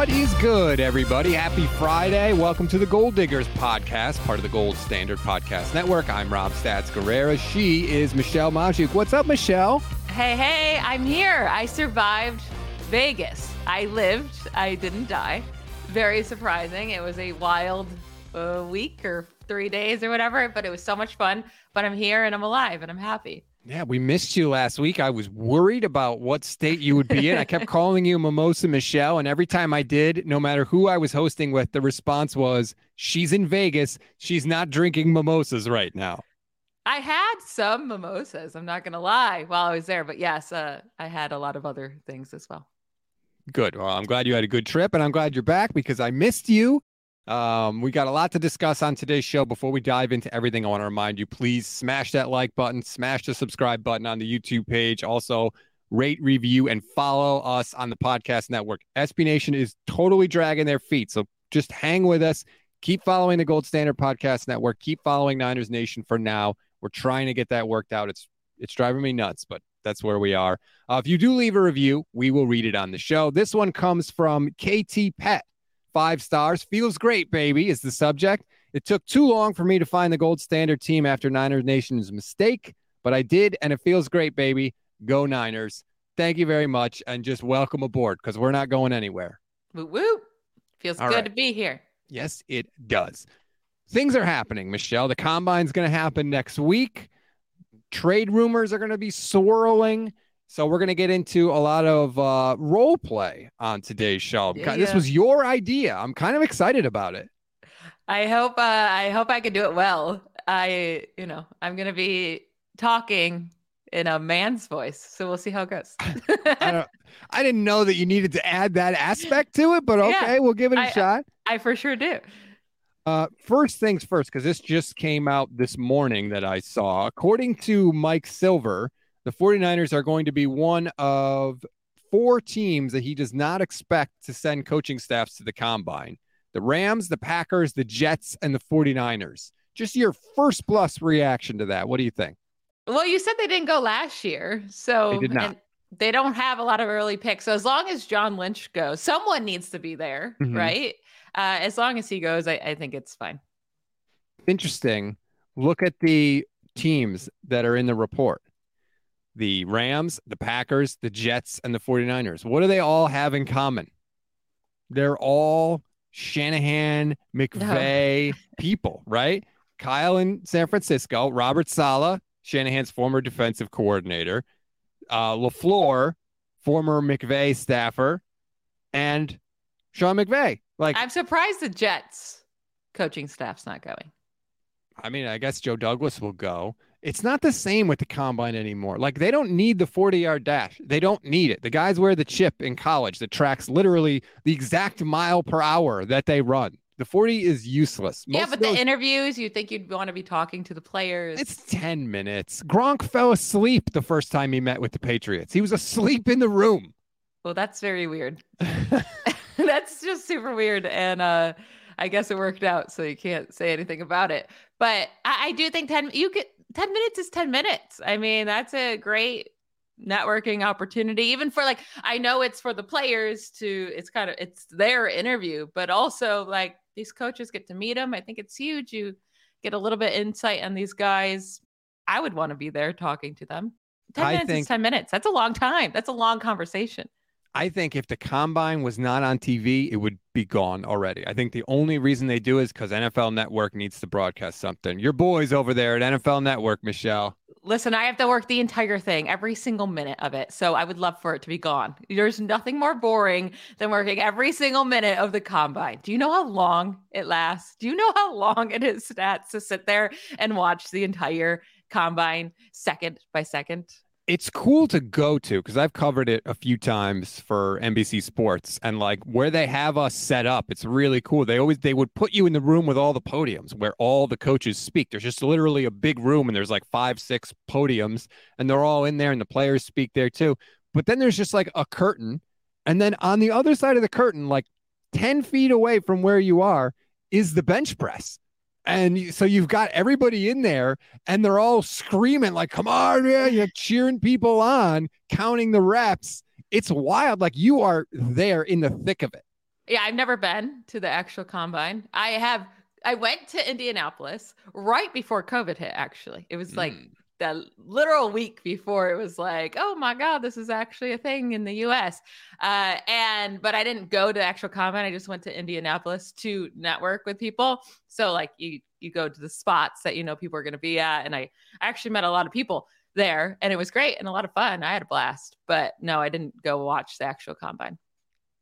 What is good, everybody? Happy Friday. Welcome to the Gold Diggers podcast, part of the Gold Standard Podcast Network. I'm Rob Stats Guerrera. She is Michelle Magdziuk. What's up, Michelle? Hey, hey, I'm here. I survived Vegas. I lived, I didn't die. Very surprising. It was a wild uh, week or three days or whatever, but it was so much fun. But I'm here and I'm alive and I'm happy. Yeah, we missed you last week. I was worried about what state you would be in. I kept calling you Mimosa Michelle. And every time I did, no matter who I was hosting with, the response was, She's in Vegas. She's not drinking mimosas right now. I had some mimosas. I'm not going to lie while I was there. But yes, uh, I had a lot of other things as well. Good. Well, I'm glad you had a good trip and I'm glad you're back because I missed you. Um, we got a lot to discuss on today's show. Before we dive into everything, I want to remind you please smash that like button, smash the subscribe button on the YouTube page. Also, rate, review, and follow us on the podcast network. SB Nation is totally dragging their feet. So just hang with us. Keep following the Gold Standard Podcast Network. Keep following Niners Nation for now. We're trying to get that worked out. It's it's driving me nuts, but that's where we are. Uh, if you do leave a review, we will read it on the show. This one comes from KT Pet five stars. Feels great, baby, is the subject. It took too long for me to find the gold standard team after Niners Nation's mistake, but I did, and it feels great, baby. Go Niners. Thank you very much, and just welcome aboard because we're not going anywhere. Woo woo. Feels All good right. to be here. Yes, it does. Things are happening, Michelle. The combine's going to happen next week. Trade rumors are going to be swirling. So we're going to get into a lot of uh, role play on today's show. Yeah. This was your idea. I'm kind of excited about it. I hope uh, I hope I can do it well. I you know I'm going to be talking in a man's voice, so we'll see how it goes. I. I didn't know that you needed to add that aspect to it, but okay, yeah, we'll give it a I, shot. I for sure do. Uh, first things first, because this just came out this morning that I saw. According to Mike Silver, the 49ers are going to be one of four teams that he does not expect to send coaching staffs to the combine the Rams, the Packers, the Jets, and the 49ers. Just your first plus reaction to that. What do you think? Well, you said they didn't go last year. So they did not. They don't have a lot of early picks. So as long as John Lynch goes, someone needs to be there, mm-hmm. right? Uh, as long as he goes, I, I think it's fine. Interesting. Look at the teams that are in the report the Rams, the Packers, the Jets, and the 49ers. What do they all have in common? They're all Shanahan, McVay no. people, right? Kyle in San Francisco, Robert Saleh, Shanahan's former defensive coordinator, uh, LaFleur, former McVay staffer, and Sean McVay. Like I'm surprised the Jets coaching staff's not going. I mean, I guess Joe Douglas will go. It's not the same with the combine anymore. Like they don't need the 40 yard dash. They don't need it. The guys wear the chip in college that tracks literally the exact mile per hour that they run. The 40 is useless. Most yeah, but those, the interviews, you think you'd want to be talking to the players. It's 10 minutes. Gronk fell asleep the first time he met with the Patriots. He was asleep in the room. Well, that's very weird. that's just super weird. And uh I guess it worked out, so you can't say anything about it. But I, I do think 10 you could 10 minutes is 10 minutes. I mean, that's a great networking opportunity even for like I know it's for the players to it's kind of it's their interview, but also like these coaches get to meet them. I think it's huge. You get a little bit insight on these guys. I would want to be there talking to them. 10 I minutes think, is 10 minutes. That's a long time. That's a long conversation. I think if the combine was not on TV, it would be gone already. I think the only reason they do is because NFL Network needs to broadcast something. Your boys over there at NFL Network, Michelle. Listen, I have to work the entire thing, every single minute of it. So I would love for it to be gone. There's nothing more boring than working every single minute of the combine. Do you know how long it lasts? Do you know how long it is stats to sit there and watch the entire combine second by second? It's cool to go to because I've covered it a few times for NBC Sports and like where they have us set up, it's really cool. They always they would put you in the room with all the podiums where all the coaches speak. There's just literally a big room and there's like five, six podiums and they're all in there and the players speak there too. But then there's just like a curtain. And then on the other side of the curtain, like 10 feet away from where you are, is the bench press. And so you've got everybody in there and they're all screaming, like, come on, man, you're cheering people on, counting the reps. It's wild. Like you are there in the thick of it. Yeah, I've never been to the actual combine. I have I went to Indianapolis right before COVID hit, actually. It was like Mm. The literal week before it was like, oh my God, this is actually a thing in the US. Uh, and, but I didn't go to the actual combine. I just went to Indianapolis to network with people. So, like, you, you go to the spots that you know people are going to be at. And I, I actually met a lot of people there and it was great and a lot of fun. I had a blast. But no, I didn't go watch the actual combine.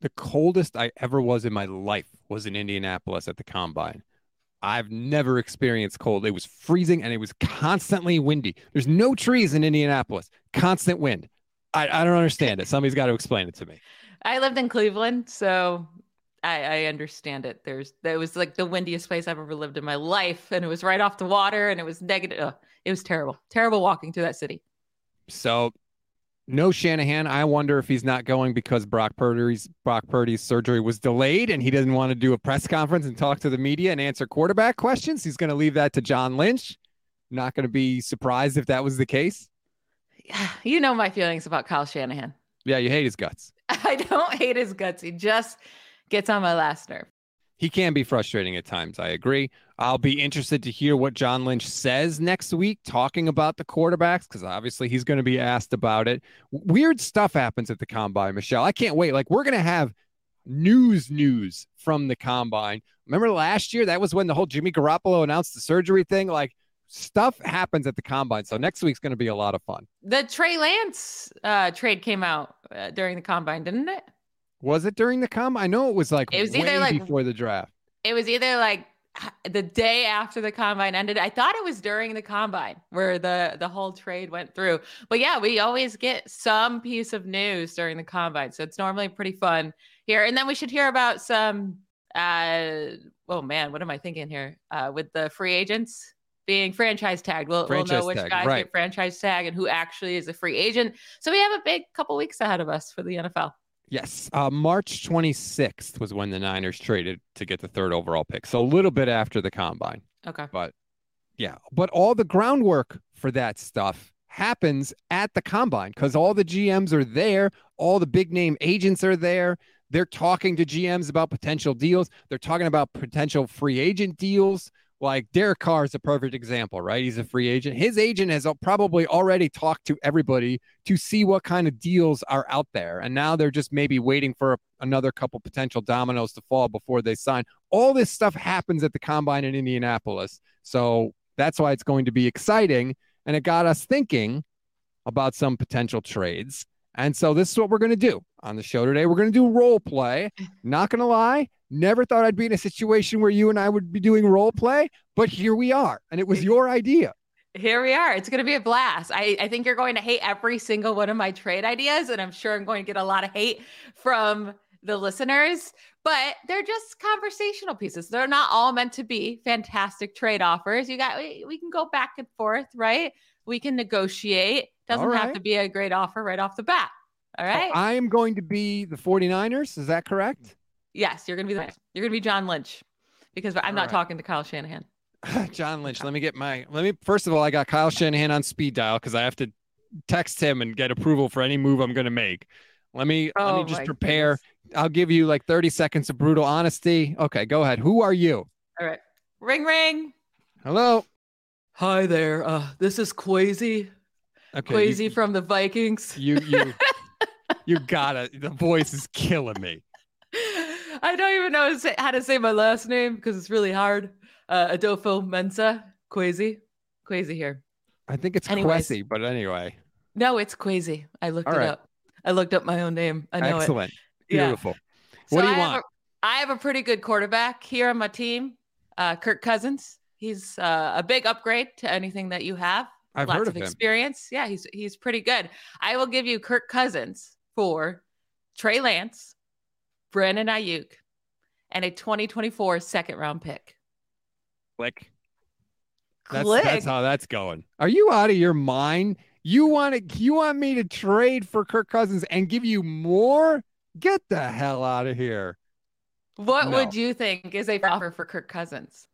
The coldest I ever was in my life was in Indianapolis at the combine. I've never experienced cold. It was freezing and it was constantly windy. There's no trees in Indianapolis, constant wind. I, I don't understand it. Somebody's got to explain it to me. I lived in Cleveland, so I, I understand it. There's that was like the windiest place I've ever lived in my life, and it was right off the water, and it was negative. ugh, it was terrible, terrible walking through that city. So, no Shanahan. I wonder if he's not going because Brock Purdy's Brock Purdy's surgery was delayed and he doesn't want to do a press conference and talk to the media and answer quarterback questions. He's going to leave that to John Lynch. Not going to be surprised if that was the case. You know my feelings about Kyle Shanahan. Yeah, you hate his guts. I don't hate his guts. He just gets on my last nerve. He can be frustrating at times. I agree. I'll be interested to hear what John Lynch says next week talking about the quarterbacks because obviously he's going to be asked about it. Weird stuff happens at the combine, Michelle. I can't wait. Like, we're going to have news news from the combine. Remember last year? That was when the whole Jimmy Garoppolo announced the surgery thing. Like, stuff happens at the combine. So next week's going to be a lot of fun. The Trey Lance uh, trade came out uh, during the combine, didn't it? Was it during the combine? I know it was like It was either, like, before the draft. It was either like the day after the combine ended. I thought it was during the combine where the the whole trade went through. But yeah, we always get some piece of news during the combine, so it's normally pretty fun here. And then we should hear about some. uh Oh man, what am I thinking here? Uh With the free agents being franchise tagged, we'll, we'll know which tag, guys right. get franchise tag and who actually is a free agent. So we have a big couple weeks ahead of us for the NFL. Yes. Uh, March 26th was when the Niners traded to get the third overall pick. So a little bit after the combine. Okay. But yeah, but all the groundwork for that stuff happens at the combine because all the GMs are there, all the big name agents are there. They're talking to GMs about potential deals. They're talking about potential free agent deals. Like Derek Carr is a perfect example, right? He's a free agent. His agent has probably already talked to everybody to see what kind of deals are out there. And now they're just maybe waiting for a, another couple potential dominoes to fall before they sign. All this stuff happens at the combine in Indianapolis. So that's why it's going to be exciting. And it got us thinking about some potential trades. And so this is what we're going to do on the show today. We're going to do role play. Not going to lie, never thought I'd be in a situation where you and I would be doing role play, but here we are. And it was your idea. Here we are. It's going to be a blast. I, I think you're going to hate every single one of my trade ideas, and I'm sure I'm going to get a lot of hate from the listeners, but they're just conversational pieces. They're not all meant to be fantastic trade offers. You got, we, we can go back and forth, right? We can negotiate. Doesn't All have to be a great offer right off the bat. All right. I am going to be the 49ers. Is that correct? Yes, you're going to be the, you're going to be John Lynch because I'm All not right. talking to Kyle Shanahan. John Lynch. Let me get my let me first of all, I got Kyle Shanahan on speed dial because I have to text him and get approval for any move I'm gonna make. Let me let Oh me just prepare. goodness. I'll give you like 30 seconds of brutal honesty. Okay, go ahead. Who are you? All right. Ring, ring. Hello. Hi there. Uh, this is Kwesi. Okay. Kwesi you, from the Vikings. you you you gotta the voice is killing me. I don't even know how to say, how to say my last name because it's really hard. Uh, Adolfo Mensa, Kwesi, Kwesi here. I think it's. Quessy, but anyway. No, it's Kwesi. I looked All it right. up. I looked up my own name. I know it. Excellent. Yeah. Beautiful. So What do you I have want? a- I have a pretty good quarterback here on my team, uh, Kirk Cousins. He's uh, a big upgrade to anything that you have. I've Lots heard of of him. experience. Yeah, he's he's pretty good. I will give you Kirk Cousins for Trey Lance, Brandon Aiyuk, and a 2024 second round pick. Click. That's, Click. that's how that's going. Are you out of your mind? You want to you want me to trade for Kirk Cousins and give you more? Get the hell out of here. what no. would you think is a offer for Kirk Cousins?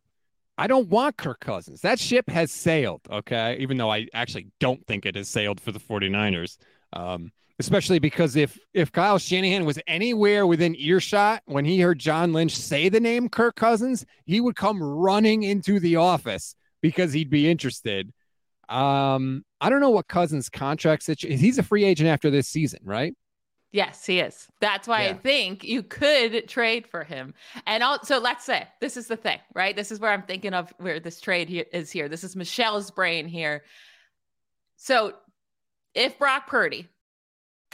I don't want Kirk Cousins. That ship has sailed, okay? Even though I actually don't think it has sailed for the 49ers. Um, especially because if if Kyle Shanahan was anywhere within earshot when he heard John Lynch say the name Kirk Cousins, he would come running into the office because he'd be interested. Um, I don't know what Cousins' contract situation. He's a free agent after this season, right? Yes, he is. That's why yeah. I think you could trade for him. And also, let's say this is the thing, right? This is where I'm thinking of where this trade is here. This is Michelle's brain here. So, if Brock Purdy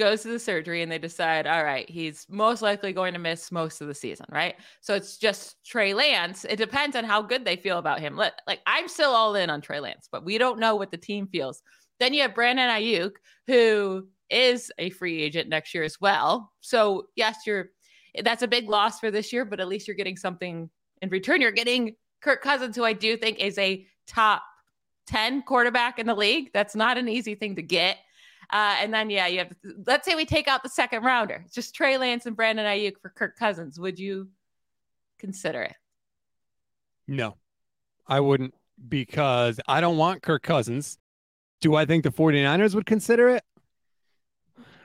goes to the surgery and they decide, all right, he's most likely going to miss most of the season, right? So it's just Trey Lance. It depends on how good they feel about him. Like I'm still all in on Trey Lance, but we don't know what the team feels. Then you have Brandon Aiyuk, who is a free agent next year as well. So yes, you're that's a big loss for this year, but at least you're getting something in return. You're getting Kirk Cousins, who I do think is a top 10 quarterback in the league. That's not an easy thing to get. Uh, and then, yeah, you have, let's say we take out the second rounder, it's just Trey Lance and Brandon Aiyuk for Kirk Cousins. Would you consider it? No, I wouldn't because I don't want Kirk Cousins. Do I think the 49ers would consider it?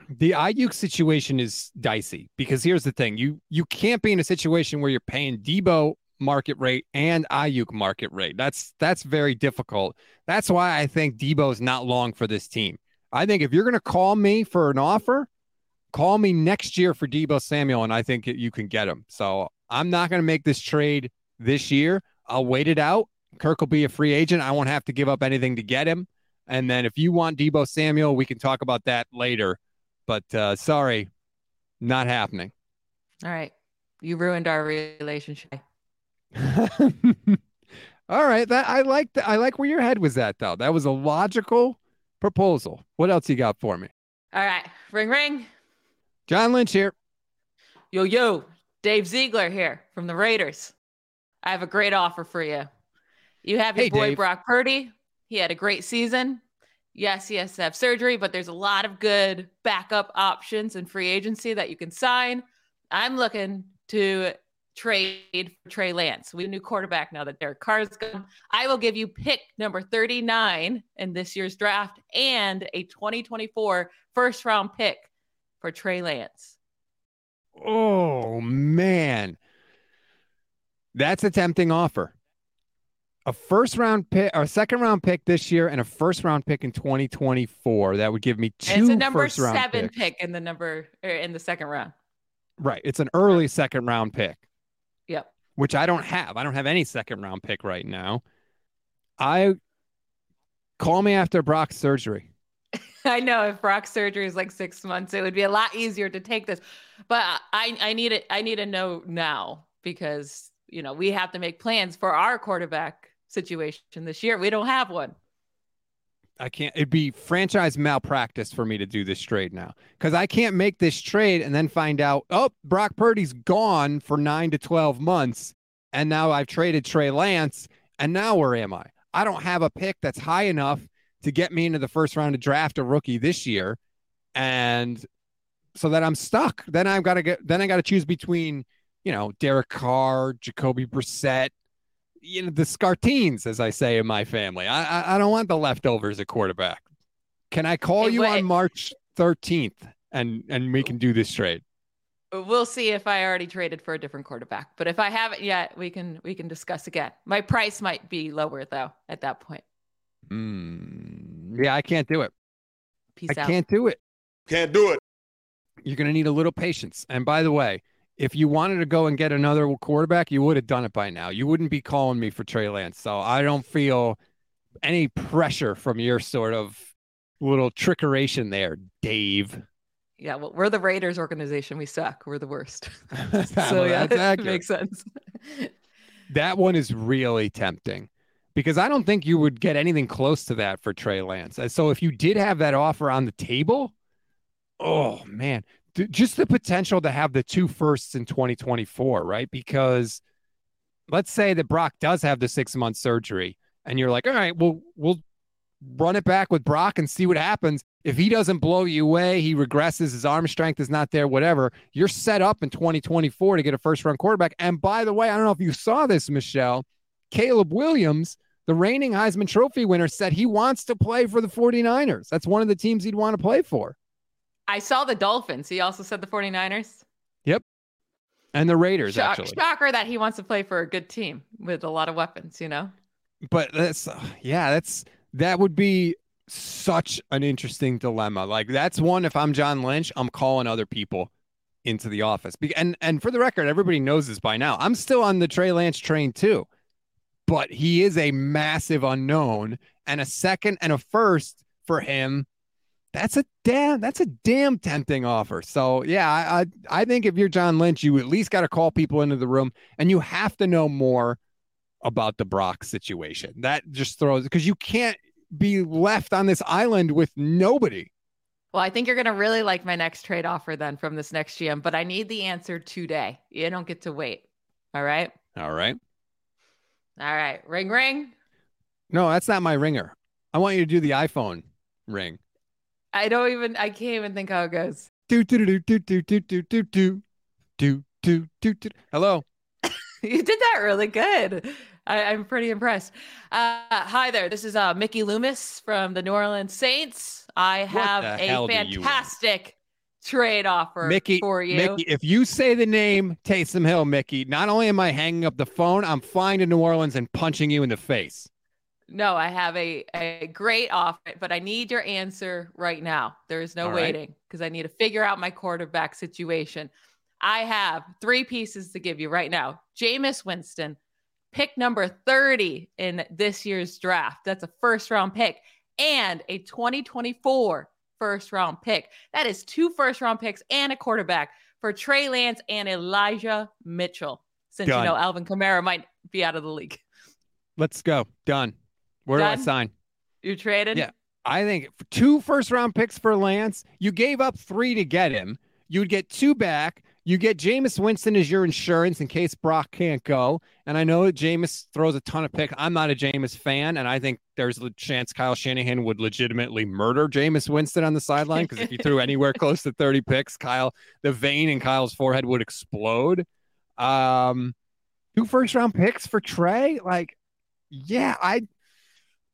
The Aiyuk situation is dicey because here's the thing: you you can't be in a situation where you're paying Deebo market rate and Aiyuk market rate. That's that's very difficult. That's why I think Deebo is not long for this team. I think if you're going to call me for an offer, call me next year for Deebo Samuel, and I think you can get him. So I'm not going to make this trade this year. I'll wait it out. Kirk will be a free agent. I won't have to give up anything to get him. And then if you want Deebo Samuel, we can talk about that later. But uh, sorry, not happening. All right. You ruined our relationship. All right. That I like that. I like where your head was at though. That was a logical proposal. What else you got for me? All right. Ring ring. John Lynch here. Yo, yo, Dave Ziegler here from the Raiders. I have a great offer for you. You have your hey, boy Dave. Brock Purdy. He had a great season. Yes, he has to have surgery, but there's a lot of good backup options and free agency that you can sign. I'm looking to trade for Trey Lance. We have a new quarterback now that Derek Carr's gone. I will give you pick number 39 in this year's draft and a 2024 first round pick for Trey Lance. Oh, man. That's a tempting offer a first round pick or a second round pick this year and a first round pick in 2024. That would give me two. it's a number seven picks. pick in the number er, in the second round. Right. It's an early second round pick. Yep. Which I don't have. I don't have any second round pick right now. I call me after Brock's surgery. I know if Brock's surgery is like six months, it would be a lot easier to take this. But I, I need it. I need to know now because you know we have to make plans for our quarterback situation this year. We don't have one. I can't. It'd be franchise malpractice for me to do this trade now because I can't make this trade and then find out, oh, Brock Purdy's gone for nine to 12 months. And now I've traded Trey Lance. And now where am I? I don't have a pick that's high enough to get me into the first round to draft a rookie this year. And so that I'm stuck. Then I've got to get, then I got to choose between, you know, Derek Carr, Jacoby Brissett, you know the Scartines, as I say in my family. I I, I don't want the leftovers at quarterback. Can I call hey, you wait. on March 13th and and we can do this trade? We'll see if I already traded for a different quarterback, but if I haven't yet, we can we can discuss again. My price might be lower though at that point. Mm, yeah, I can't do it. Peace I out. can't do it. Can't do it. You're going to need a little patience. And by the way, if you wanted to go and get another quarterback, you would have done it by now. You wouldn't be calling me for Trey Lance. So I don't feel any pressure from your sort of little trickeration there, Dave. Yeah, well, we're the Raiders organization. We suck. We're the worst. so well, yeah, that makes sense. that one is really tempting because I don't think you would get anything close to that for Trey Lance. Uh, so if you did have that offer on the table, oh man, just the potential to have the two firsts in 2024, right? Because let's say that Brock does have the six month surgery, and you're like, all right, well, we'll run it back with Brock and see what happens. If he doesn't blow you away, he regresses, his arm strength is not there, whatever, you're set up in 2024 to get a first round quarterback. And by the way, I don't know if you saw this, Michelle, Caleb Williams, the reigning Heisman Trophy winner, said he wants to play for the 49ers. That's one of the teams he'd want to play for. I saw the Dolphins. He also said the 49ers. Yep. And the Raiders, Shock, actually. Shocker that he wants to play for a good team with a lot of weapons, you know? But that's, uh, yeah, that's, that would be such an interesting dilemma. Like, that's one, if I'm John Lynch, I'm calling other people into the office. And, and for the record, everybody knows this by now. I'm still on the Trey Lance train too, but he is a massive unknown and a second and a first for him that's a damn that's a damn tempting offer. So yeah, I I, I think if you're John Lynch, you at least got to call people into the room, and you have to know more about the Brock situation. That just throws because you can't be left on this island with nobody. Well, I think you're gonna really like my next trade offer then from this next GM, but I need the answer today. You don't get to wait. All right. All right. All right. Ring ring. No, that's not my ringer. I want you to do the iPhone ring. I don't even. I can't even think how it goes. Do do do do do do do do do do do do do. Hello. you did that really good. I, am pretty impressed. Uh, hi there. This is uh, Mickey Loomis from the New Orleans Saints. I have a fantastic trade offer Mickey, for you. Mickey, if you say the name Taysom Hill, Mickey, not only am I hanging up the phone, I'm flying to New Orleans and punching you in the face. No, I have a, a great offer, but I need your answer right now. There is no All waiting because right. I need to figure out my quarterback situation. I have three pieces to give you right now. Jameis Winston, pick number 30 in this year's draft. That's a first round pick and a 2024 first round pick. That is two first round picks and a quarterback for Trey Lance and Elijah Mitchell, since Done. you know Alvin Kamara might be out of the league. Let's go. Done. Where Done? do I sign? You traded? Yeah. I think two first round picks for Lance. You gave up three to get him. You'd get two back. You get Jameis Winston as your insurance in case Brock can't go. And I know that Jameis throws a ton of picks. I'm not a Jameis fan, and I think there's a chance Kyle Shanahan would legitimately murder Jameis Winston on the sideline because if he threw anywhere close to 30 picks, Kyle, the vein in Kyle's forehead would explode. Um, two first round picks for Trey, like, yeah, I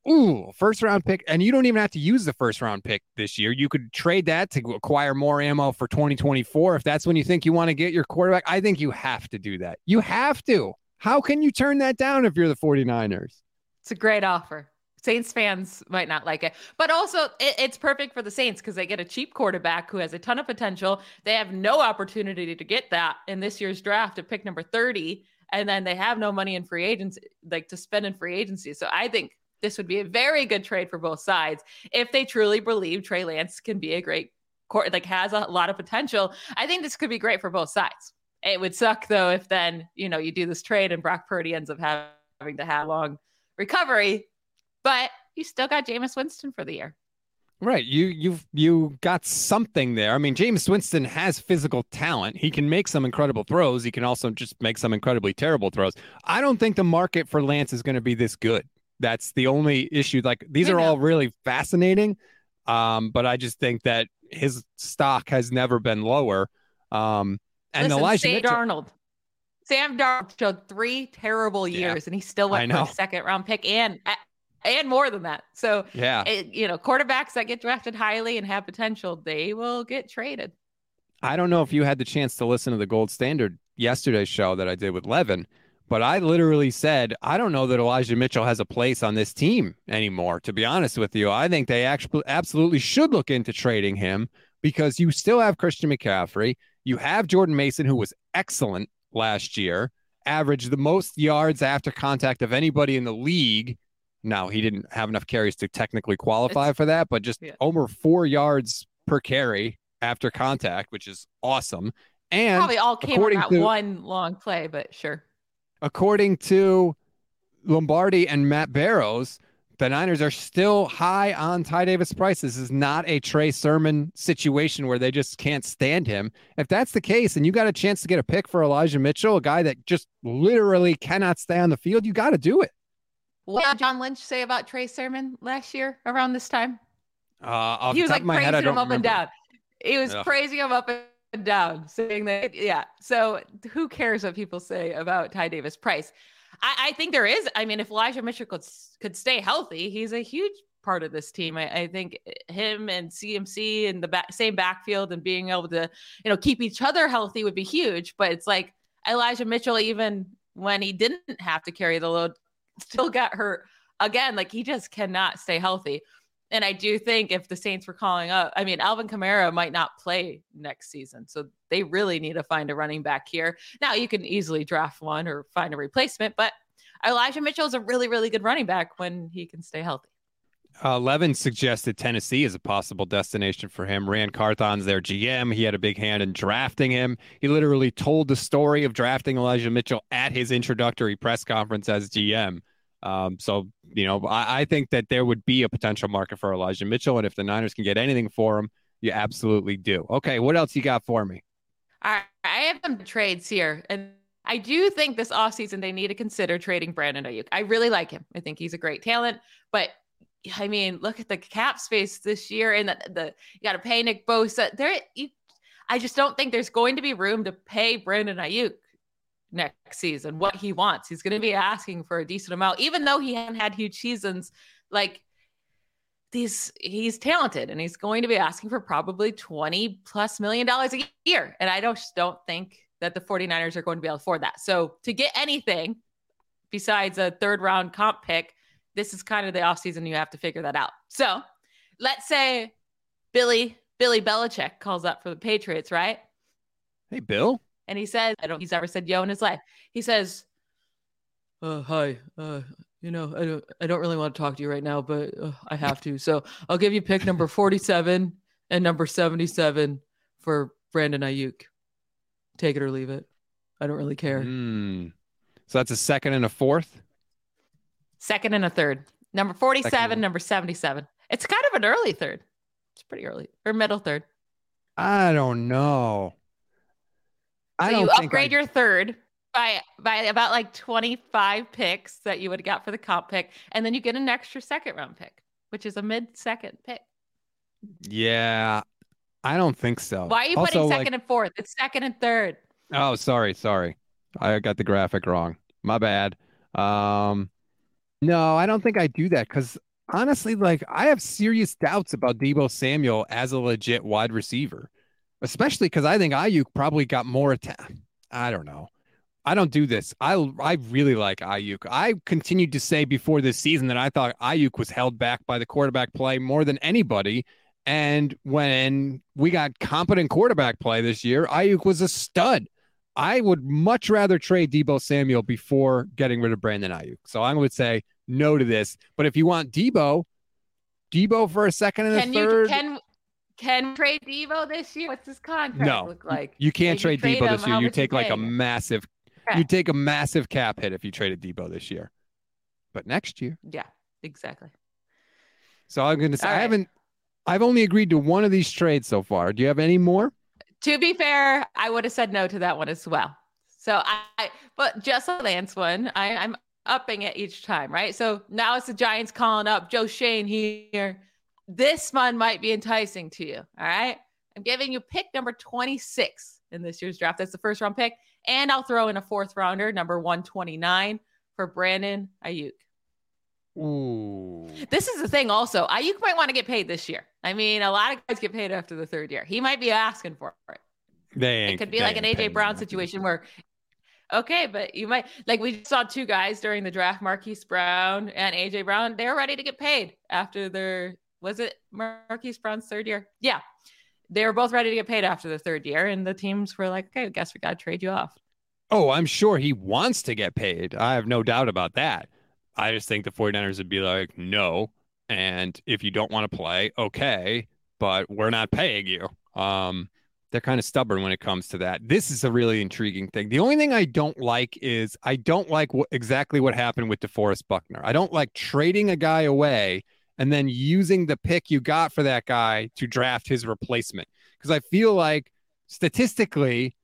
ooh, first round pick, and you don't even have to use the first round pick this year. You could trade that to acquire more ammo for 2024 if that's when you think you want to get your quarterback. I think you have to do that. You have to. How can you turn that down if you're the 49ers? It's a great offer. Saints fans might not like it, but also it, it's perfect for the Saints because they get a cheap quarterback who has a ton of potential. They have no opportunity to get that in this year's draft at pick number 30 and then they have no money in free agency like to spend in free agency. So I think this would be a very good trade for both sides if they truly believe Trey Lance can be a great court, like has a lot of potential. I think this could be great for both sides. It would suck though if then you know you do this trade and Brock Purdy ends up having to have long recovery, but you still got Jameis Winston for the year. Right. You you've you got something there. I mean, Jameis Winston has physical talent. He can make some incredible throws. He can also just make some incredibly terrible throws. I don't think the market for Lance is going to be this good. That's the only issue. Like these are all really fascinating, um, but I just think that his stock has never been lower. Um, and Listen, Elijah Sam Mitchell, Darnold, Sam Darnold showed three terrible years, yeah, and he still went for a second round pick and and more than that. So yeah, it, you know, quarterbacks that get drafted highly and have potential, they will get traded. I don't know if you had the chance to listen to the Gold Standard yesterday's show that I did with Levin. But I literally said, I don't know that Elijah Mitchell has a place on this team anymore, to be honest with you. I think they actually absolutely should look into trading him because you still have Christian McCaffrey. You have Jordan Mason, who was excellent last year, averaged the most yards after contact of anybody in the league. Now, he didn't have enough carries to technically qualify it's, for that, but just yeah. over four yards per carry after contact, which is awesome. And probably all came on that one long play, but sure according to Lombardi and Matt Barrows, the Niners are still high on Ty Davis-Price. This is not a Trey Sermon situation where they just can't stand him. If that's the case, and you got a chance to get a pick for Elijah Mitchell, a guy that just literally cannot stay on the field, you got to do it. What did John Lynch say about Trey Sermon last year around this time? Uh, he was like praising head, him up remember. and down. He was Ugh. praising him up and down saying that yeah so who cares what people say about ty davis price I, I, think there is i mean if elijah mitchell could, could stay healthy he's a huge part of this team. I, I think him and CMC in the same backfield and being able to, you know, keep each other healthy would be huge. But it's like Elijah Mitchell, even when he didn't have to carry the load, still got hurt again. Like he just cannot stay healthy. And I do think if the Saints were calling up, I mean, Alvin Kamara might not play next season. So they really need to find a running back here. Now you can easily draft one or find a replacement, but Elijah Mitchell is a really, really good running back when he can stay healthy. Uh, Levin suggested Tennessee is a possible destination for him. Ran Carthon's their GM. He had a big hand in drafting him. He literally told the story of drafting Elijah Mitchell at his introductory press conference as GM. Um, so, you know, I, I, think that there would be a potential market for Elijah Mitchell. And if the Niners can get anything for him, you absolutely do. Okay. What else you got for me? All right. I have some trades here. And I do think this offseason they need to consider trading Brandon Aiyuk. I really like him. I think he's a great talent. But I mean, look at the cap space this year and the, the you got to pay Nick Bosa. There, you, I just don't think there's going to be room to pay Brandon Aiyuk next season what he wants. He's going to be asking for a decent amount, even though he hasn't had huge seasons. Like these, he's talented and he's going to be asking for probably 20 plus million dollars a year. And I just don't think that the 49ers are going to be able to afford that. So to get anything besides a third round comp pick, this is kind of the offseason you have to figure that out. So let's say Billy, Billy Belichick calls up for the Patriots, right? Hey, Bill. And he says, I don't he's ever said yo in his life. He says, uh, hi, uh, you know, I don't, I don't really want to talk to you right now, but uh, I have to. So I'll give you pick number 47 and number 77 for Brandon Aiyuk. Take it or leave it. I don't really care. Mm. So that's a second and a fourth? Second and a third. Number 47, second. number 77. It's kind of an early third. It's pretty early or middle third. I don't know. I so you upgrade I... your third by by about like 25 picks that you would have got for the comp pick, and then you get an extra second round pick, which is a mid second pick. Yeah, I don't think so. Why are you also, putting second like... and fourth? It's second and third. Oh, sorry, sorry. I got the graphic wrong. My bad. Um, no, I don't think I do that because honestly, like I have serious doubts about Deebo Samuel as a legit wide receiver, especially because I think Aiyuk probably got more attack. I don't know. I don't do this. I I really like Aiyuk. I continued to say before this season that I thought Aiyuk was held back by the quarterback play more than anybody. And when we got competent quarterback play this year, Aiyuk was a stud. I would much rather trade Deebo Samuel before getting rid of Brandon Aiyuk. So I would say no to this. But if you want Deebo, Deebo for a second and can a third. You, can can trade Deebo this year? What's his contract no, look like? You can't trade, trade him, this year. You take like a massive you take a massive cap hit if you traded Deebo this year. But next year. Yeah, exactly. So I'm gonna say All I right. haven't I've only agreed to one of these trades so far. Do you have any more? To be fair, I would have said no to that one as well. So I, but just a Lance one, I, I'm upping it each time, right? So now it's the Giants calling up Joe Schoen here. This one might be enticing to you. All right. I'm giving you pick number 26 in this year's draft. That's the first round pick. And I'll throw in a fourth rounder, number 129 for Brandon Aiyuk. Ooh. This is the thing also. Aiyuk might want to get paid this year. I mean, a lot of guys get paid after the third year. He might be asking for it. They it could be like an AJ Brown situation where okay, but you might like we saw two guys during the draft, Marquise Brown and AJ Brown. They were ready to get paid after their was it Marquise Brown's third year? Yeah. They were both ready to get paid after the third year, and the teams were like, okay, I guess we gotta trade you off. Oh, I'm sure he wants to get paid. I have no doubt about that. I just think the 49ers would be like, no. And if you don't want to play, okay, but we're not paying you. Um, they're kind of stubborn when it comes to that. This is a really intriguing thing. The only thing I don't like is I don't like what, exactly what happened with DeForest Buckner. I don't like trading a guy away and then using the pick you got for that guy to draft his replacement. Because I feel like statistically,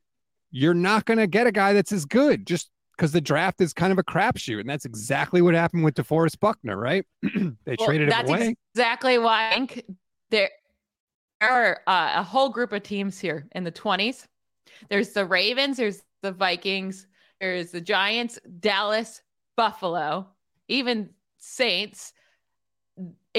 you're not going to get a guy that's as good just because the draft is kind of a crapshoot. And that's exactly what happened with DeForest Buckner, right? they well, traded him away. exactly why I think there are uh, a whole group of teams here in the 20s. There's the Ravens, there's the Vikings, there's the Giants, Dallas, Buffalo, even Saints.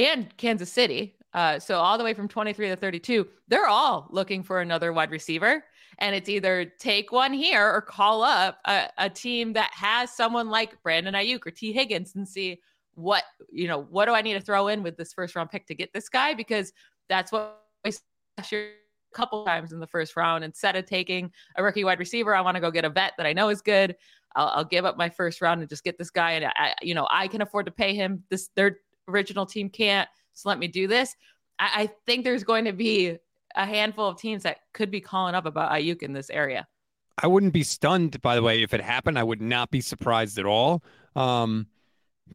And Kansas City. Uh, so all the way from 23 to 32, they're all looking for another wide receiver. And it's either take one here or call up a, a team that has someone like Brandon Aiyuk or Tee Higgins and see what, you know, what do I need to throw in with this first round pick to get this guy? Because that's what we last year a couple times in the first round. Instead of taking a rookie wide receiver, I want to go get a vet that I know is good. I'll, I'll, give up my first round and just get this guy. And I, you know, I can afford to pay him. This their original team can't. So let me do this. I, I think there's going to be a handful of teams that could be calling up about Aiyuk in this area. I wouldn't be stunned, by the way, if it happened. I would not be surprised at all. Um,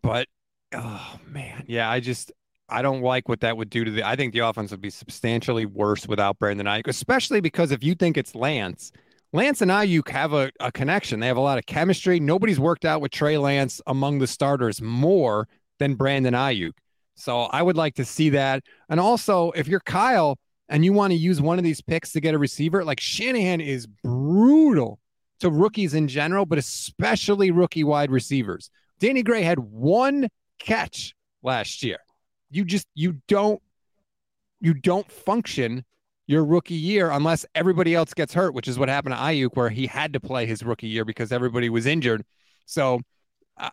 but oh man, yeah, I just I don't like what that would do to the. I think the offense would be substantially worse without Brandon Aiyuk, especially because if you think it's Lance, Lance and Aiyuk have a, a connection. They have a lot of chemistry. Nobody's worked out with Trey Lance among the starters more than Brandon Aiyuk. So I would like to see that. And also, if you're Kyle and you want to use one of these picks to get a receiver, like Shanahan is brutal to rookies in general, but especially rookie wide receivers. Danny Gray had one catch last year. You just you don't you don't function your rookie year unless everybody else gets hurt, which is what happened to Aiyuk, where he had to play his rookie year because everybody was injured. So uh,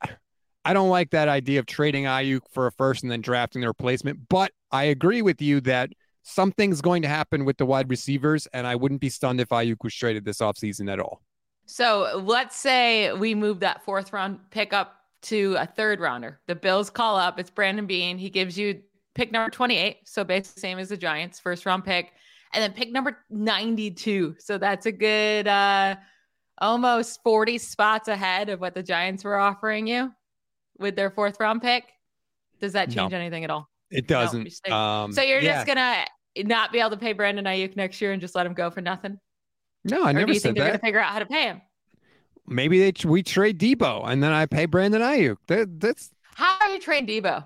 I don't like that idea of trading Aiyuk for a first and then drafting the replacement. But I agree with you that something's going to happen with the wide receivers, and I wouldn't be stunned if Aiyuk was traded this offseason at all. So let's say we move that fourth round pick up to a third rounder. The Bills call up. It's Brandon Beane. He gives you pick number 28. So basically same as the Giants, first round pick. And then pick number 92. So that's a good uh almost 40 spots ahead of what the Giants were offering you with their fourth round pick. Does that change no, anything at all? It doesn't. No, um, so you're yeah. just gonna not be able to pay Brandon Aiyuk next year and just let him go for nothing? No, I or never do you said think that. they're gonna figure out how to pay him? Maybe they we trade Deebo and then I pay Brandon Aiyuk. That, that's how are you trade Deebo?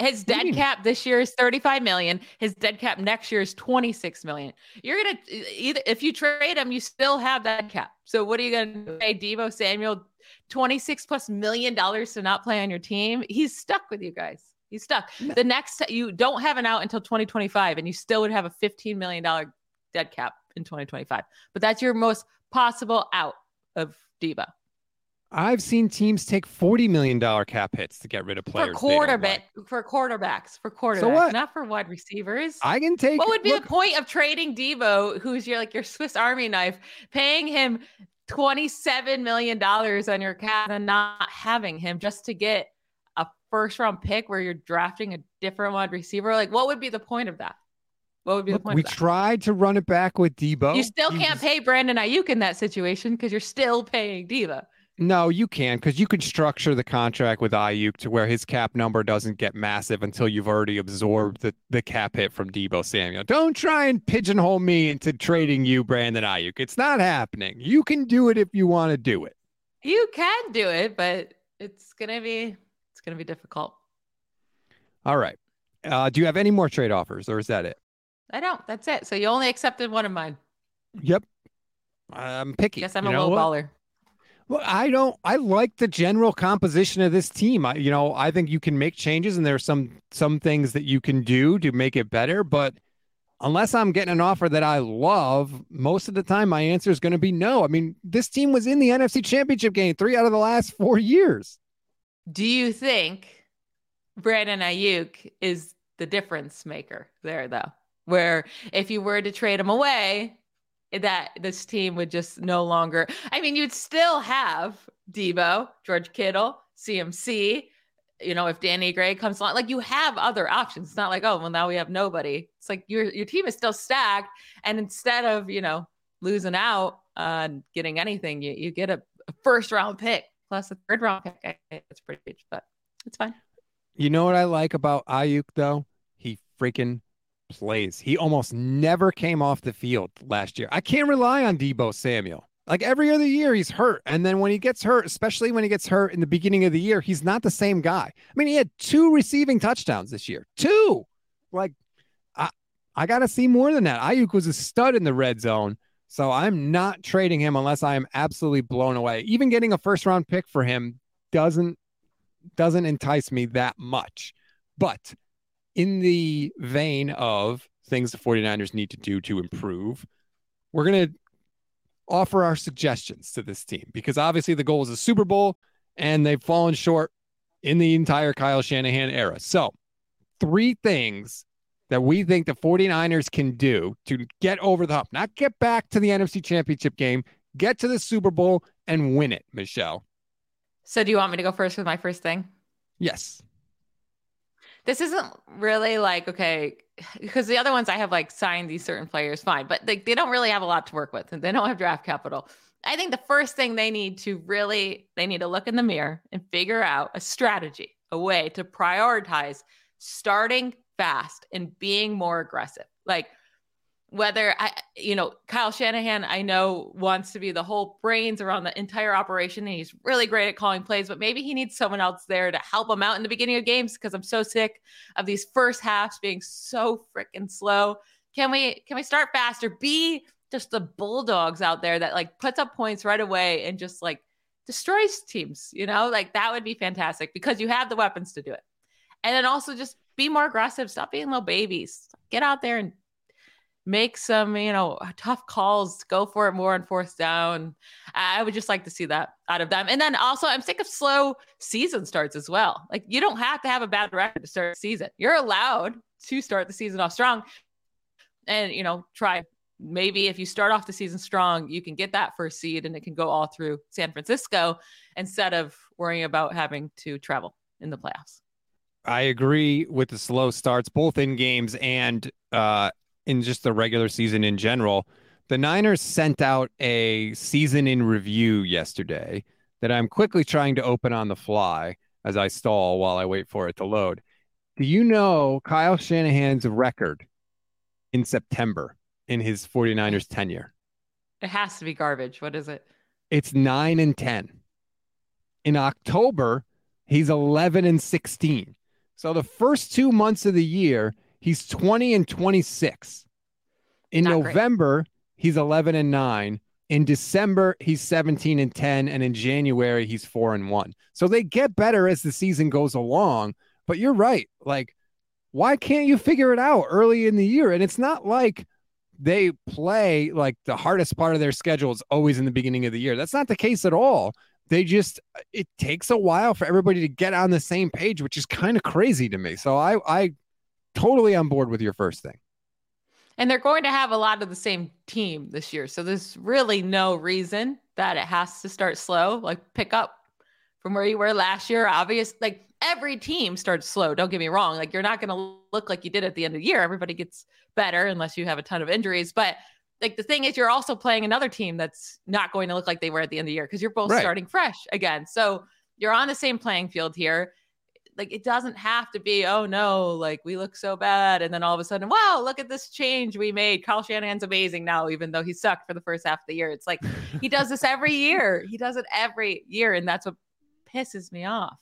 His dead cap this year is 35 million. His dead cap next year is 26 million. You're gonna either if you trade him, you still have that cap. So what are you gonna pay Deebo Samuel 26 plus million dollars to not play on your team? He's stuck with you guys. He's stuck. The next you don't have an out until 2025, and you still would have a 15 million dollar dead cap in 2025. But that's your most possible out of Deebo. I've seen teams take forty million dollar cap hits to get rid of players. For quarterback, for quarterbacks, for quarterbacks, so what? not for wide receivers. I can take. What would be look, the point of trading Deebo, who's your like your Swiss Army knife, paying him twenty seven million dollars on your cap and not having him just to get a first round pick where you're drafting a different wide receiver? Like, what would be the point of that? What would be Look, the point? We tried to run it back with Deebo. You still can't pay Brandon Aiyuk in that situation because you're still paying Deebo. No, you can because you can structure the contract with Aiyuk to where his cap number doesn't get massive until you've already absorbed the, the cap hit from Deebo Samuel. Don't try and pigeonhole me into trading you, Brandon Aiyuk. It's not happening. You can do it if you want to do it. You can do it, but it's gonna be it's gonna be difficult. All right. Uh, do you have any more trade offers, or is that it? I don't. That's it. So you only accepted one of mine. Yep. I'm picky. Guess I'm you a low baller. Well, I don't. I like the general composition of this team. I, you know, I think you can make changes, and there's some some things that you can do to make it better. But unless I'm getting an offer that I love, most of the time my answer is going to be no. I mean, this team was in the NFC Championship game three out of the last four years. Do you think Brandon Aiyuk is the difference maker there, though? Where if you were to trade him away, that this team would just no longer. I mean, you'd still have Deebo, George Kittle, CMC. You know, if Danny Gray comes along, like you have other options. It's not like, oh, well, now we have nobody. It's like your your team is still stacked, and instead of you know losing out on getting anything, you you get a, a first round pick plus a third round pick. It's pretty huge, but it's fine. You know what I like about Aiyuk though? He freaking plays. He almost never came off the field last year. I can't rely on Deebo Samuel. Like every other year, he's hurt. And then when he gets hurt, especially when he gets hurt in the beginning of the year, he's not the same guy. I mean, he had two receiving touchdowns this year. Two. Like, I, I got to see more than that. Aiyuk was a stud in the red zone. So I'm not trading him unless I am absolutely blown away. Even getting a first round pick for him doesn't doesn't entice me that much. But in the vein of things the 49ers need to do to improve, we're going to offer our suggestions to this team because obviously the goal is a Super Bowl and they've fallen short in the entire Kyle Shanahan era. So, three things that we think the 49ers can do to get over the hump, not get back to the NFC Championship game, get to the Super Bowl and win it, Michelle. So, do you want me to go first with my first thing? Yes. This isn't really like, okay, because the other ones I have like signed these certain players, fine, but they, they don't really have a lot to work with and they don't have draft capital. I think the first thing they need to really they need to look in the mirror and figure out a strategy, a way to prioritize starting fast and being more aggressive. Like whether I, you know, Kyle Shanahan, I know wants to be the whole brains around the entire operation. And he's really great at calling plays, but maybe he needs someone else there to help him out in the beginning of games because I'm so sick of these first halves being so freaking slow. Can we can we start faster? Be just the bulldogs out there that like puts up points right away and just like destroys teams, you know? Like that would be fantastic because you have the weapons to do it. And then also just be more aggressive, stop being little babies. Get out there and make some, you know, tough calls, go for it more on fourth down. I would just like to see that out of them. And then also, I'm sick of slow season starts as well. Like, you don't have to have a bad record to start season. You're allowed to start the season off strong and, you know, try. Maybe if you start off the season strong, you can get that first seed and it can go all through San Francisco instead of worrying about having to travel in the playoffs. I agree with the slow starts, both in games and uh, in just the regular season in general. The Niners sent out a season in review yesterday that I'm quickly trying to open on the fly as I stall while I wait for it to load. Do you know Kyle Shanahan's record in September in his 49ers tenure? It has to be garbage. What is it? It's 9 and 10. In October, he's 11 and 16. So the first 2 months of the year, He's 20 and 26. In Not November, great. he's 11 and 9. In December, he's 17 and 10. And in January, he's 4 and 1. So they get better as the season goes along. But you're right. Like, why can't you figure it out early in the year? And it's not like they play like the hardest part of their schedule is always in the beginning of the year. That's not the case at all. They just it takes a while for everybody to get on the same page, which is kind of crazy to me. So I I totally on board with your first thing. And they're going to have a lot of the same team this year. So there's really no reason that it has to start slow. Like pick up from where you were last year. Obvious, like every team starts slow. Don't get me wrong. Like you're not going to look like you did at the end of the year. Everybody gets better unless you have a ton of injuries. But like the thing is, you're also playing another team that's not going to look like they were at the end of the year because you're both right. starting fresh again. So you're on the same playing field here like it doesn't have to be oh no like we look so bad and then all of a sudden wow look at this change we made Kyle Shanahan's amazing now even though he sucked for the first half of the year it's like he does this every year he does it every year and that's what pisses me off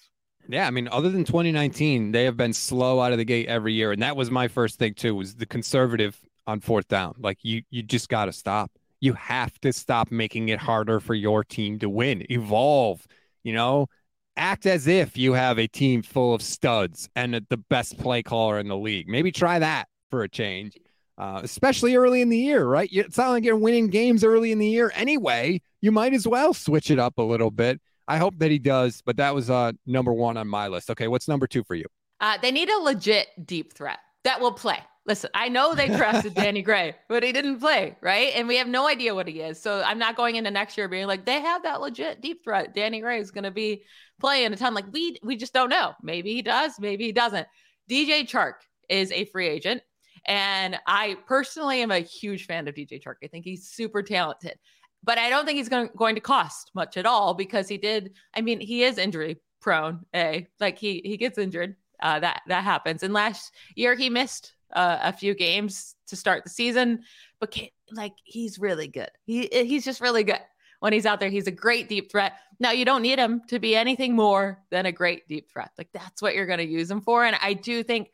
yeah, I mean, other than 2019, they have been slow out of the gate every year, and that was my first thing too. Was the conservative on fourth down? Like you, you just got to stop. You have to stop making it harder for your team to win. Evolve. You know, act as if you have a team full of studs and the best play caller in the league. Maybe try that for a change, uh, especially early in the year, right? It's not like you're winning games early in the year anyway. You might as well switch it up a little bit. I hope that he does, but that was uh, number one on my list. Okay, what's number two for you? Uh, they need a legit deep threat that will play. Listen, I know they trusted Danny Gray, but he didn't play, right? And we have no idea what he is. So I'm not going into next year being like, they have that legit deep threat. Danny Gray is going to be playing a ton. Like we we just don't know. Maybe he does, maybe he doesn't. DJ Chark is a free agent. And I personally am a huge fan of DJ Chark. I think he's super talented, but I don't think he's going, going to cost much at all because he did. I mean, he is injury prone. A like he he gets injured. Uh, that that happens. And last year he missed uh, a few games to start the season, but like he's really good. He he's just really good when he's out there. He's a great deep threat. Now, you don't need him to be anything more than a great deep threat. Like that's what you're going to use him for. And I do think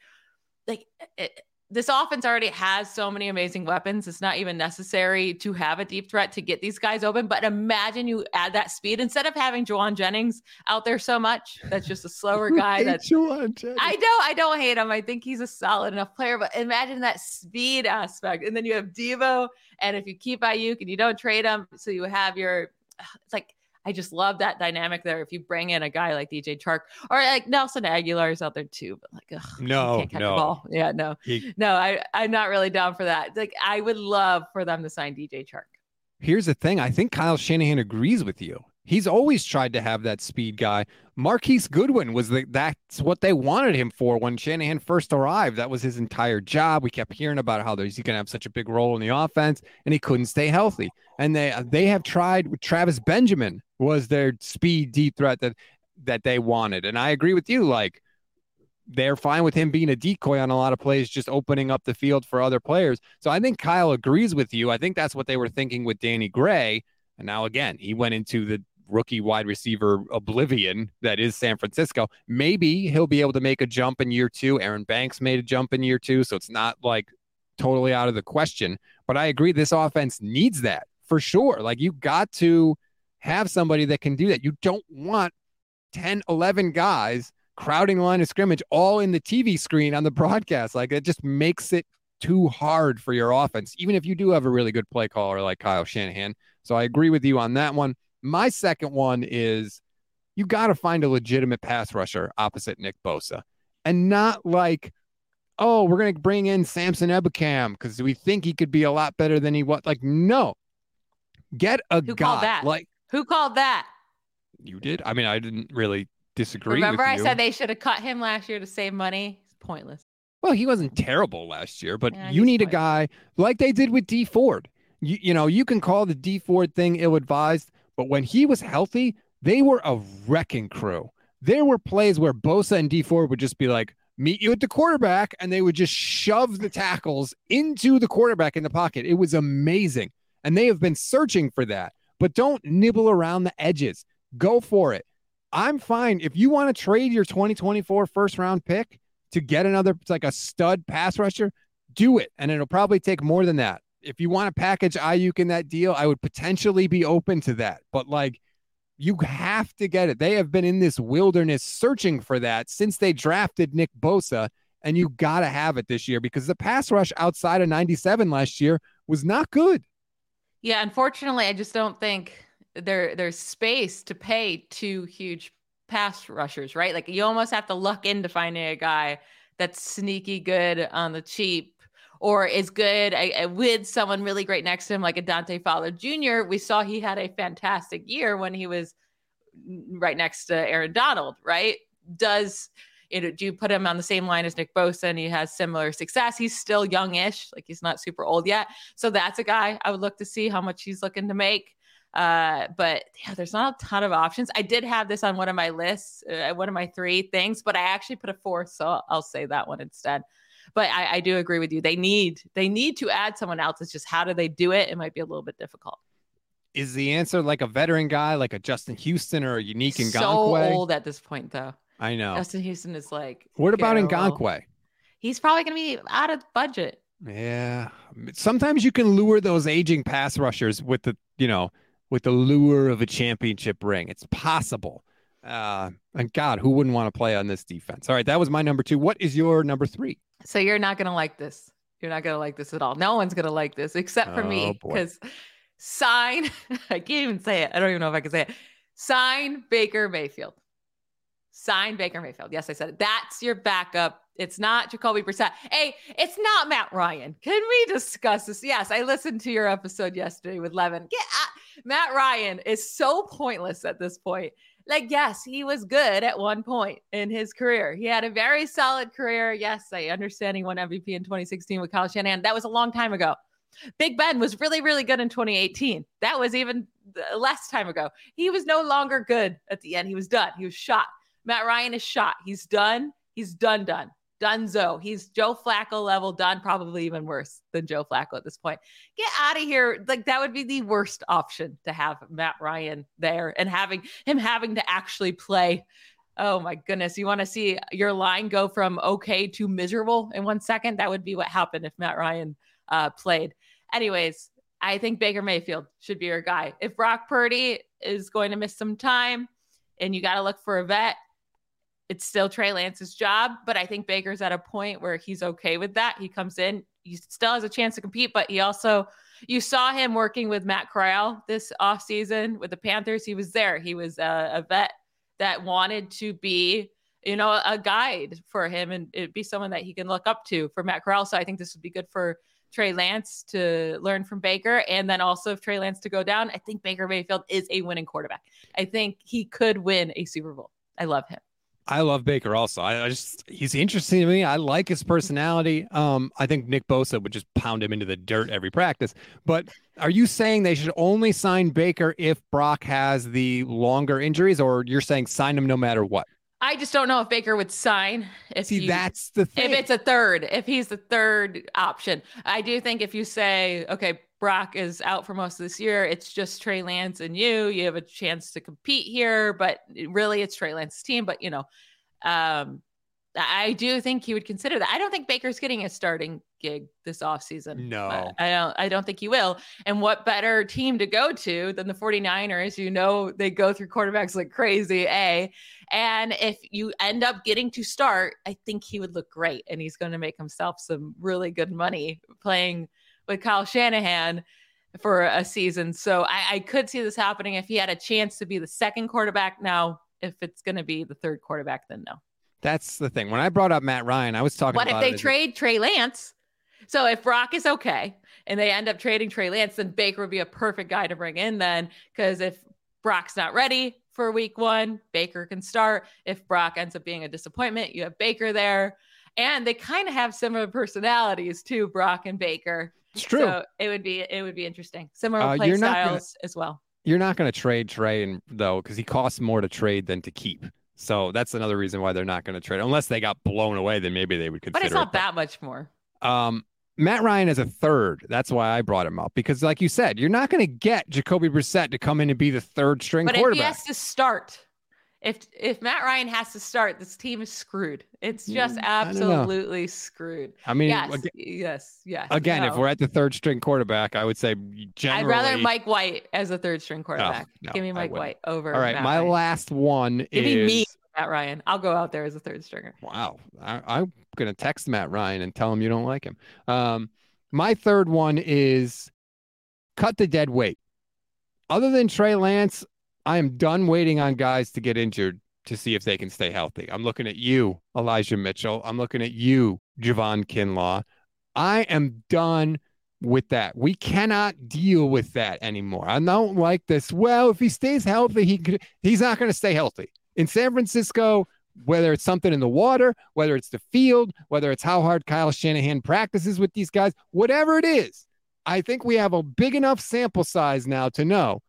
like it, this offense already has so many amazing weapons. It's not even necessary to have a deep threat to get these guys open. But imagine you add that speed instead of having Jauan Jennings out there so much. That's just a slower guy. That's Jauan Jennings. I don't I don't hate him. I think he's a solid enough player. But imagine that speed aspect. And then you have Deebo. And if you keep Aiyuk and you don't trade him, so you have your it's like I just love that dynamic there. If you bring in a guy like DJ Chark or like Nelson Agholor is out there too, but like, ugh, no, no, yeah, no, he, no, I, I'm not really down for that. Like, I would love for them to sign DJ Chark. Here's the thing. I think Kyle Shanahan agrees with you. He's always tried to have that speed guy. Marquise Goodwin was the that's what they wanted him for when Shanahan first arrived. That was his entire job. We kept hearing about how he's going to have such a big role in the offense, and he couldn't stay healthy. And they they have tried with Travis Benjamin was their speed deep threat that that they wanted. And I agree with you. Like they're fine with him being a decoy on a lot of plays, just opening up the field for other players. So I think Kyle agrees with you. I think that's what they were thinking with Danny Gray. And now again, he went into the rookie wide receiver oblivion that is San Francisco. Maybe he'll be able to make a jump in year two. Aaron Banks made a jump in year two, so it's not like totally out of the question. But I agree, this offense needs that for sure. Like you got to have somebody that can do that. You don't want 10, 11 guys crowding the line of scrimmage all in the TV screen on the broadcast. Like it just makes it too hard for your offense, even if you do have a really good play caller like Kyle Shanahan. So I agree with you on that one. My second one is you got to find a legitimate pass rusher opposite Nick Bosa and not like, oh, we're going to bring in Samson Ebukam because we think he could be a lot better than he was. Like, no, get a Who guy that? like Who called that? you did. I mean, I didn't really disagree. Remember, I said they should have cut him last year to save money. It's pointless. Well, he wasn't terrible last year, but Yeah, you need a guy like they did with Dee Ford. You, you know, you can call the Dee Ford thing ill advised, but when he was healthy, they were a wrecking crew. There were plays where Bosa and D Ford would just be like, meet you at the quarterback, and they would just shove the tackles into the quarterback in the pocket. It was amazing. And they have been searching for that, but don't nibble around the edges. Go for it. I'm fine. If you want to trade your 2024 first round pick to get another, it's like a stud pass rusher, do it. And it'll probably take more than that. If you want to package Aiyuk in that deal, I would potentially be open to that. But like, you have to get it. They have been in this wilderness searching for that since they drafted Nick Bosa, and you got to have it this year because the pass rush outside of 97 last year was not good. Yeah, unfortunately, I just don't think there there's space to pay two huge pass rushers, right? Like you almost have to luck into finding a guy that's sneaky good on the cheap or is good uh, with someone really great next to him, like a Dante Fowler Jr. We saw he had a fantastic year when he was right next to Aaron Donald, right? Does know, do you put him on the same line as Nick Bosa and he has similar success? He's still youngish, like he's not super old yet. So that's a guy I would look to see how much he's looking to make. Uh, but yeah, there's not a ton of options. I did have this on one of my lists, uh, one of my three things, but I actually put a fourth, so I'll say that one instead. But I, I do agree with you. They need they need to add someone else. It's just how do they do it? It might be a little bit difficult. Is the answer like a veteran guy, like a Justin Houston or a unique and so old at this point, though. I know. Justin Houston is like. What about. Ngakoue? He's probably going to be out of budget. Yeah. Sometimes you can lure those aging pass rushers with the, you know, with the lure of a championship ring. It's possible. Uh, and God, who wouldn't want to play on this defense? All right, that was my number two. What is your number three? So you're not going to like this. You're not going to like this at all. No one's going to like this except for Oh, me because sign, I can't even say it. I don't even know if I can say it. Sign Baker Mayfield. Sign Baker Mayfield. Yes, I said it. That's your backup. It's not Jacoby Brissett. Hey, it's not Matt Ryan. Can we discuss this? Yes, I listened to your episode yesterday with Levin. Get out. Matt Ryan is so pointless at this point. Like, yes, he was good at one point in his career. He had a very solid career. Yes, I understand he won MVP in 2016 with Kyle Shanahan. That was a long time ago. Big Ben was really, really good in 2018. That was even uh, less time ago. He was no longer good at the end. He was done. He was shot. Matt Ryan is shot. He's done. He's done, done. Dunzo. He's Joe Flacco level done, probably even worse than Joe Flacco at this point. Get out of here. Like that would be the worst option to have Matt Ryan there and having him having to actually play Oh my goodness. You want to see your line go from okay to miserable in one second? That would be what happened if Matt Ryan uh, played. Anyways, I think Baker Mayfield should be your guy. If Brock Purdy is going to miss some time and you got to look for a vet, it's still Trey Lance's job. But I think Baker's at a point where he's okay with that. He comes in, he still has a chance to compete, but he also, you saw him working with Matt Corral this offseason with the Panthers. He was there. He was a, a vet that wanted to be you know, a guide for him and it'd be someone that he can look up to for Matt Corral. So I think this would be good for Trey Lance to learn from Baker. And then also if Trey Lance to go down, I think Baker Mayfield is a winning quarterback. I think he could win a Super Bowl. I love him. I love Baker also. I, I, just he's interesting to me. I like his personality. Um, I think Nick Bosa would just pound him into the dirt every practice. But are you saying they should only sign Baker if Brock has the longer injuries, or you're saying sign him no matter what? I just don't know if Baker would sign. If See, you, that's the thing. If it's a third, if he's the third option, I do think if you say, okay, Brock is out for most of this year, it's just Trey Lance and you. You have a chance to compete here, but really, it's Trey Lance's team. But you know, um, I do think he would consider that. I don't think Baker's getting a starting gig this offseason. No. I don't I don't think he will. And what better team to go to than the 49ers? You know they go through quarterbacks like crazy, A. And if you end up getting to start, I think he would look great and he's going to make himself some really good money playing with Kyle Shanahan for a season. So I, I could see this happening if he had a chance to be the second quarterback now. If it's going to be the third quarterback, then no. That's the thing. When I brought up Matt Ryan, I was talking. What if they trade Trey Lance? So if Brock is okay and they end up trading Trey Lance, then Baker would be a perfect guy to bring in then. Because if Brock's not ready for week one, Baker can start. If Brock ends up being a disappointment, you have Baker there. And they kind of have similar personalities too, Brock and Baker. It's true. So it would be it would be interesting. Similar uh, play styles gonna, as well. You're not going to trade Trey and though because he costs more to trade than to keep. So that's another reason why they're not going to trade unless they got blown away. Then maybe they would consider. But it's not it, that much more. Um, Matt Ryan is a third. That's why I brought him up because, like you said, you're not going to get Jacoby Brissett to come in and be the third string but quarterback. But if he has to start, if if Matt Ryan has to start, this team is screwed. It's mm, just absolutely screwed. I mean, yes, again, yes, yes. Again, no. if we're at the third string quarterback, I would say generally. I'd rather Mike White as a third string quarterback. No, no, Give me Mike White over. All right, Matt my Ryan. last one Give is. me me Matt Ryan. I'll go out there as a third stringer. Wow. I, am going to text Matt Ryan and tell him you don't like him. Um, my third one is cut the dead weight. Other than Trey Lance, I am done waiting on guys to get injured to see if they can stay healthy. I'm looking at you, Elijah Mitchell. I'm looking at you, Javon Kinlaw. I am done with that. We cannot deal with that anymore. I don't like this. Well, if he stays healthy, he could, he's not going to stay healthy in San Francisco, whether it's something in the water, whether it's the field, whether it's how hard Kyle Shanahan practices with these guys, whatever it is, I think we have a big enough sample size now to know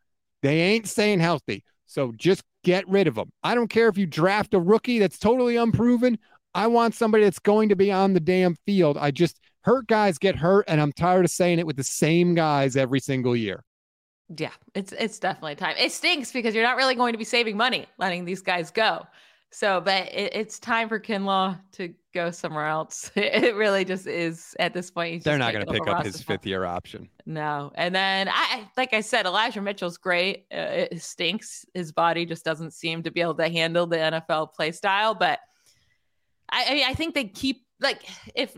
they ain't staying healthy. So just get rid of them. I don't care if you draft a rookie that's totally unproven. I want somebody that's going to be on the damn field. I just hurt guys get hurt, and I'm tired of saying it with the same guys every single year. Yeah, it's it's definitely time. It stinks because you're not really going to be saving money letting these guys go. So, but it, it's time for Kinlaw to go somewhere else. It really just is at this point. They're not going to pick up his fifth year option. No, and then I, like I said, Elijah Mitchell's great. Uh, it stinks. His body just doesn't seem to be able to handle the NFL play style. But I, I mean, I think they keep like if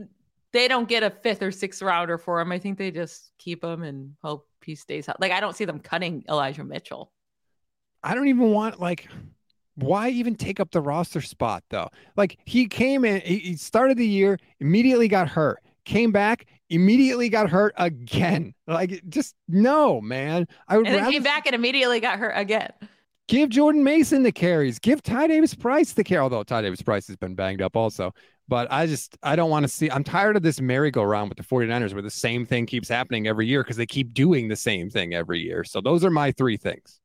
they don't get a fifth or sixth rounder for him, I think they just keep him and hope he stays out. Like I don't see them cutting Elijah Mitchell. I don't even want like why even take up the roster spot though? Like he came in, he started the year, immediately got hurt, came back, immediately got hurt again. Like just no, man. I would and then came back and immediately got hurt again. Give Jordan Mason the carries. Give Ty Davis Price the carry. Although Ty Davis Price has been banged up also. But I just I don't want to see. I'm tired of this merry-go-round with the 49ers where the same thing keeps happening every year because they keep doing the same thing every year. So those are my three things.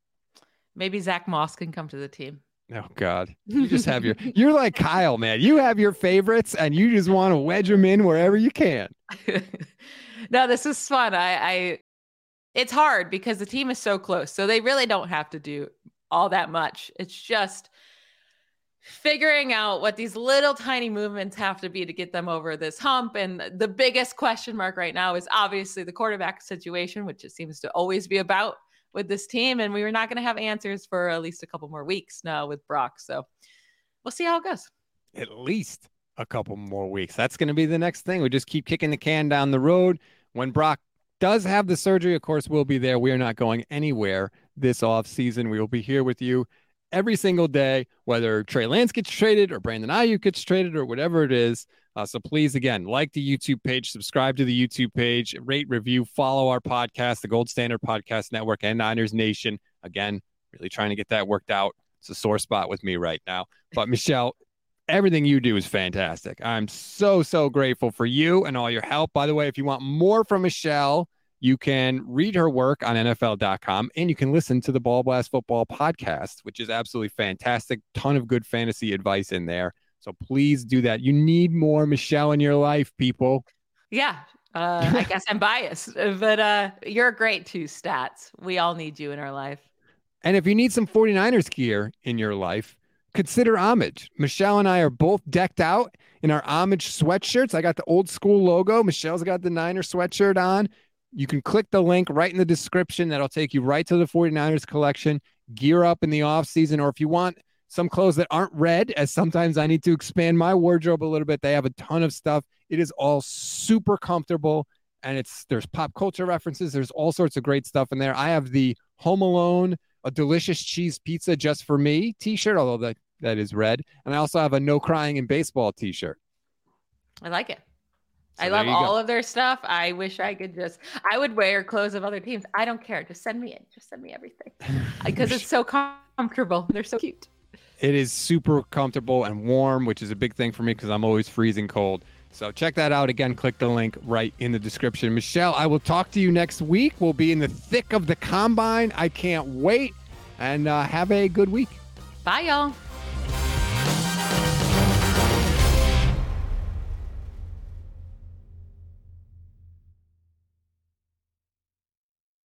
Maybe Zack Moss can come to the team. Oh God, you just have your. You're like Kyle, man. You have your favorites, and you just want to wedge them in wherever you can. no, this is fun. I, I, it's hard because the team is so close, so they really don't have to do all that much. It's just figuring out what these little tiny movements have to be to get them over this hump. And the biggest question mark right now is obviously the quarterback situation, which it seems to always be about with this team. And we were not going to have answers for at least a couple more weeks now with Brock. So we'll see how it goes. At least a couple more weeks. That's going to be the next thing. We just keep kicking the can down the road. When Brock does have the surgery, of course, we'll be there. We are not going anywhere this off season. We will be here with you every single day, whether Trey Lance gets traded or Brandon Aiyuk gets traded or whatever it is. Uh, so please, again, like the YouTube page, subscribe to the YouTube page, rate, review, follow our podcast, the Gold Standard Podcast Network, and Niners Nation. Again, really trying to get that worked out. It's a sore spot with me right now. But Michelle, everything you do is fantastic. I'm so, so grateful for you and all your help. By the way, if you want more from Michelle, you can read her work on NFL.com and you can listen to the Ball Blast Football podcast, which is absolutely fantastic. Ton of good fantasy advice in there. So please do that. You need more Michelle in your life, people. Yeah. Uh, I guess I'm biased, but uh, you're great too, stats. We all need you in our life. And if you need some 49ers gear in your life, consider homage. Michelle and I are both decked out in our homage sweatshirts. I got the old school logo. Michelle's got the Niner sweatshirt on. You can click the link right in the description. That'll take you right to the 49ers collection. Gear up in the off season, or if you want some clothes that aren't red, as sometimes I need to expand my wardrobe a little bit, they have a ton of stuff. It is all super comfortable and it's there's pop culture references. There's all sorts of great stuff in there. I have the Home Alone, a delicious cheese pizza just for me t-shirt, although that that is red, and I also have a no crying in baseball t-shirt. I like it. So I love all go. of their stuff. I wish I could just, I would wear clothes of other teams. I don't care. Just send me it. Just send me everything because it's so comfortable. They're so cute. It is super comfortable and warm, which is a big thing for me because I'm always freezing cold. So check that out again. Click the link right in the description. Michelle, I will talk to you next week. We'll be in the thick of the combine. I can't wait. And uh, have a good week. Bye, y'all.